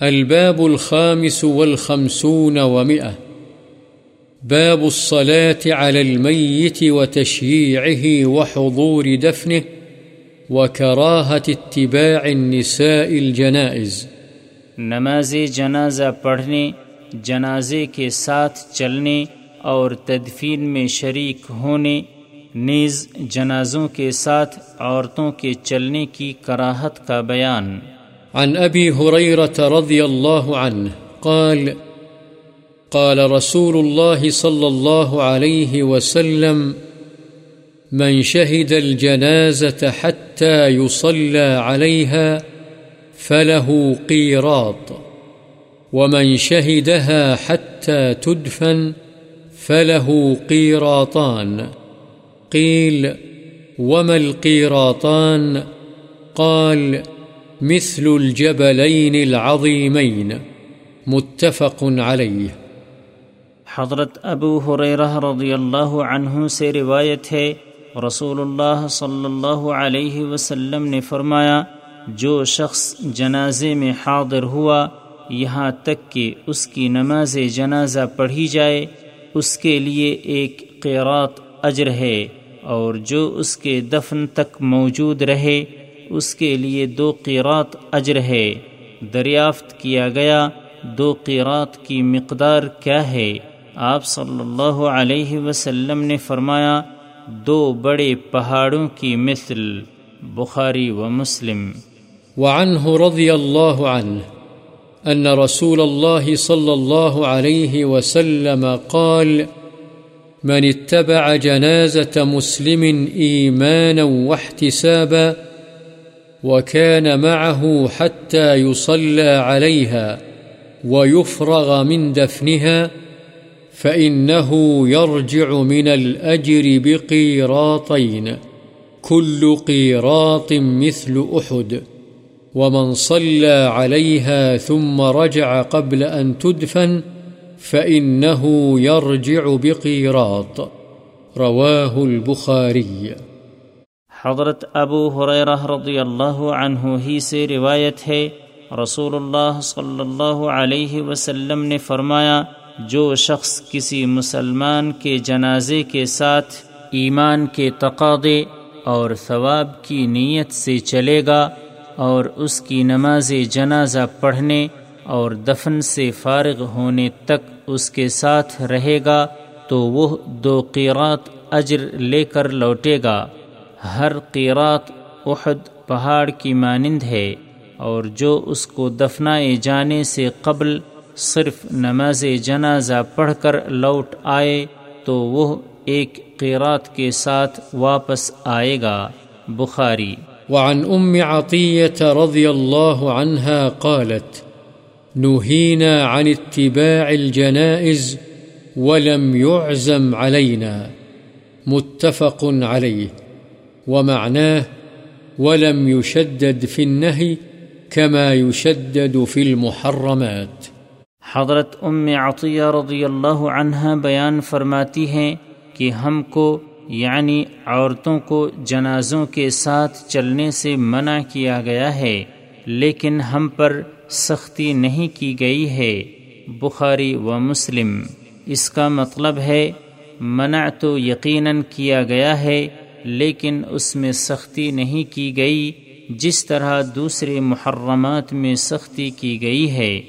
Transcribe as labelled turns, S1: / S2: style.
S1: الباب الخامس والخمسون ومئة. باب الصلاة على الميت وتشييعه وحضور دفنه وكراهة اتباع النساء الجنائز.
S2: نماز جنازہ پڑھنے جنازے کے ساتھ چلنے اور تدفین میں شریک ہونے نیز جنازوں کے ساتھ عورتوں کے چلنے کی کراہت کا بیان۔
S1: عن أبي هريرة رضي الله عنه قال قال رسول الله صلى الله عليه وسلم، من شهد الجنازة حتى يصلى عليها فله قيراط، ومن شهدها حتى تدفن فله قيراطان. قيل، وما القيراطان؟ قال مثل الجبلين العظيمين، متفق عليه.
S2: حضرت ابو حریرہ رضی اللہ عنہ سے روایت ہے رسول اللہ صلی اللہ علیہ وسلم نے فرمایا، جو شخص جنازے میں حاضر ہوا، یہاں تک کہ اس کی نماز جنازہ پڑھی جائے، اس کے لیے ایک قیرات اجر ہے اور جو اس کے دفن تک موجود رہے اس کے لیے دو قیرات اجر ہے۔ دریافت کیا گیا، دو قیرات کی مقدار کیا ہے؟ آپ صلی اللہ علیہ وسلم نے فرمایا، دو بڑے پہاڑوں کی مثل، بخاری و مسلم۔
S1: وعنه رضي الله عنه أن رسول الله صلى الله عليه وسلم قال، من اتبع جنازة مسلم إيمانا واحتسابا وكان معه حتى يصلى عليها ويفرغ من دفنها فإنه يرجع من الأجر بقيراطين، كل قيراط مثل أحد. ومن صلى عليها ثم رجع قبل أن تدفن فإنه يرجع بقيراط. رواه البخاري.
S2: حضرت ابو حریرہ رضی اللہ عنہ ہی سے روایت ہے رسول اللہ صلی اللہ علیہ وسلم نے فرمایا، جو شخص کسی مسلمان کے جنازے کے ساتھ ایمان کے تقاضے اور ثواب کی نیت سے چلے گا اور اس کی نماز جنازہ پڑھنے اور دفن سے فارغ ہونے تک اس کے ساتھ رہے گا، تو وہ دو قیرات اجر لے کر لوٹے گا۔ ہر قیرات احد پہاڑ کی مانند ہے اور جو اس کو دفنائے جانے سے قبل صرف نماز جنازہ پڑھ کر لوٹ آئے تو وہ ایک قیرات کے ساتھ واپس آئے گا۔ بخاری۔
S1: وعن ام عطية رضي الله عنها قالت، نهينا عن اتباع الجنائز ولم يعزم علينا. متفق عليه۔ ومعناه ولم يشدد في النهي كما يشدد في المحرمات.
S2: حضرت ام عطیہ رضی اللہ عنہ بیان فرماتی ہیں کہ ہم کو یعنی عورتوں کو جنازوں کے ساتھ چلنے سے منع کیا گیا ہے، لیکن ہم پر سختی نہیں کی گئی ہے۔ بخاری و مسلم۔ اس کا مطلب ہے، منع تو یقیناً کیا گیا ہے لیکن اس میں سختی نہیں کی گئی، جس طرح دوسرے محرمات میں سختی کی گئی ہے۔